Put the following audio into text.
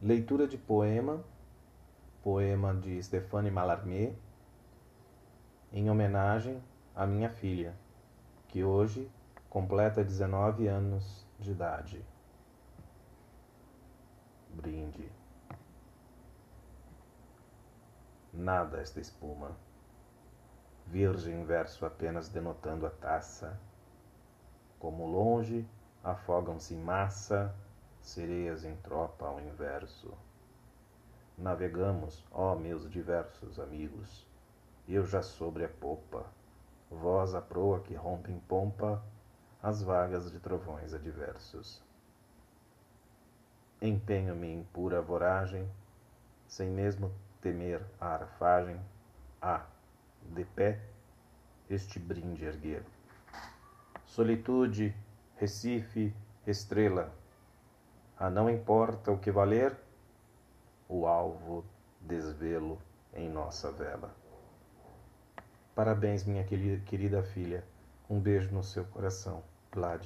Leitura de poema, poema de Stéphane Mallarmé, em homenagem à minha filha, que hoje completa 19 anos de idade. Brinde. Nada esta espuma. Virgem verso apenas denotando a taça. Como longe afogam-se em massa sereias em tropa ao inverso. Navegamos, ó meus diversos amigos, eu já sobre a popa, vós a proa que rompe em pompa as vagas de trovões adversos. Empenho-me em pura voragem, sem mesmo temer a arfagem, a, de pé, este brinde erguer. Solitude, Recife, estrela, a não importa o que valer, o alvo desvelo em nossa vela. Parabéns, minha querida filha. Um beijo no seu coração, Vlad.